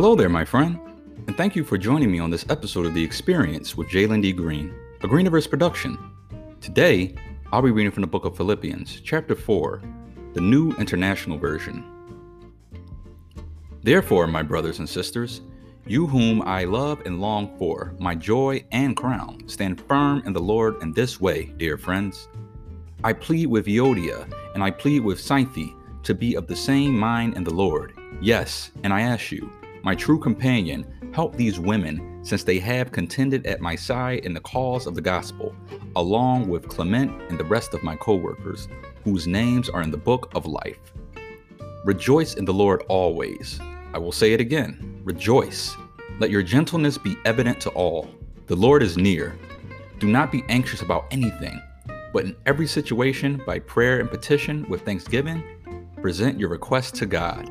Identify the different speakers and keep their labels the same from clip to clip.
Speaker 1: Hello there, my friend, and thank you for joining me on this episode of The Experience with Jalen D. Green, a Greeniverse production. Today, I'll be reading from the book of Philippians, chapter 4, the New International Version. Therefore, my brothers and sisters, you whom I love and long for, my joy and crown, stand firm in the Lord in this way, dear friends. I plead with Euodia and I plead with Syntyche to be of the same mind in the Lord. Yes, and I ask you, my true companion, help these women, since they have contended at my side in the cause of the gospel, along with Clement and the rest of my co workers, whose names are in the book of life. Rejoice in the Lord always. I will say it again rejoice. Let your gentleness be evident to all. The Lord is near. Do not be anxious about anything, but in every situation, by prayer and petition with thanksgiving, present your requests to God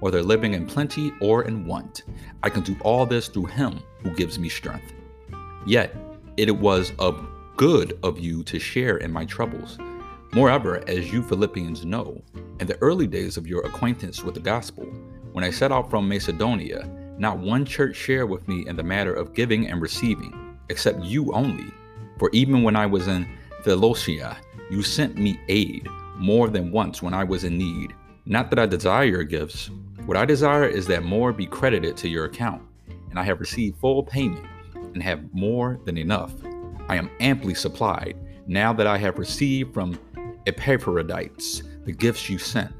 Speaker 1: whether living in plenty or in want. I can do all this through Him who gives me strength. Yet, it was of good of you to share in my troubles. Moreover, as you Philippians know, in the early days of your acquaintance with the gospel, when I set out from Macedonia, not one church shared with me in the matter of giving and receiving, except you only. For even when I was in Philotia, you sent me aid more than once when I was in need. Not that I desire your gifts, what I desire is that more be credited to your account, and I have received full payment and have more than enough. I am amply supplied now that I have received from Epaphroditus the gifts you sent.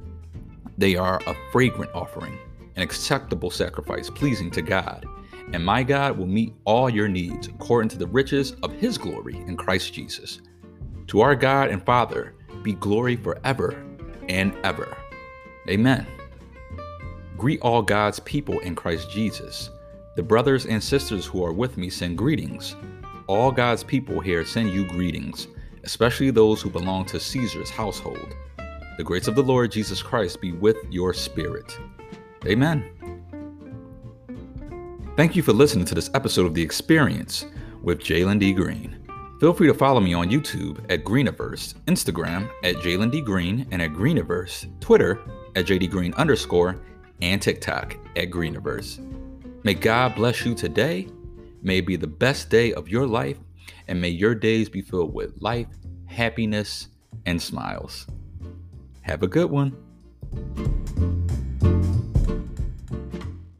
Speaker 1: They are a fragrant offering, an acceptable sacrifice pleasing to God. And my God will meet all your needs according to the riches of his glory in Christ Jesus. To our God and Father be glory forever and ever. Amen. Greet all God's people in Christ Jesus. The brothers and sisters who are with me send greetings. All God's people here send you greetings, especially those who belong to Caesar's household. The grace of the Lord Jesus Christ be with your spirit. Amen. Thank you for listening to this episode of The Experience with Jalen D. Green. Feel free to follow me on YouTube at Greeniverse, Instagram at Jalen D. Green, and at Greeniverse, Twitter at JD Green underscore, and TikTok at Greeniverse. May God bless you today. May it be the best day of your life, and may your days be filled with life, happiness, and smiles. Have a good one.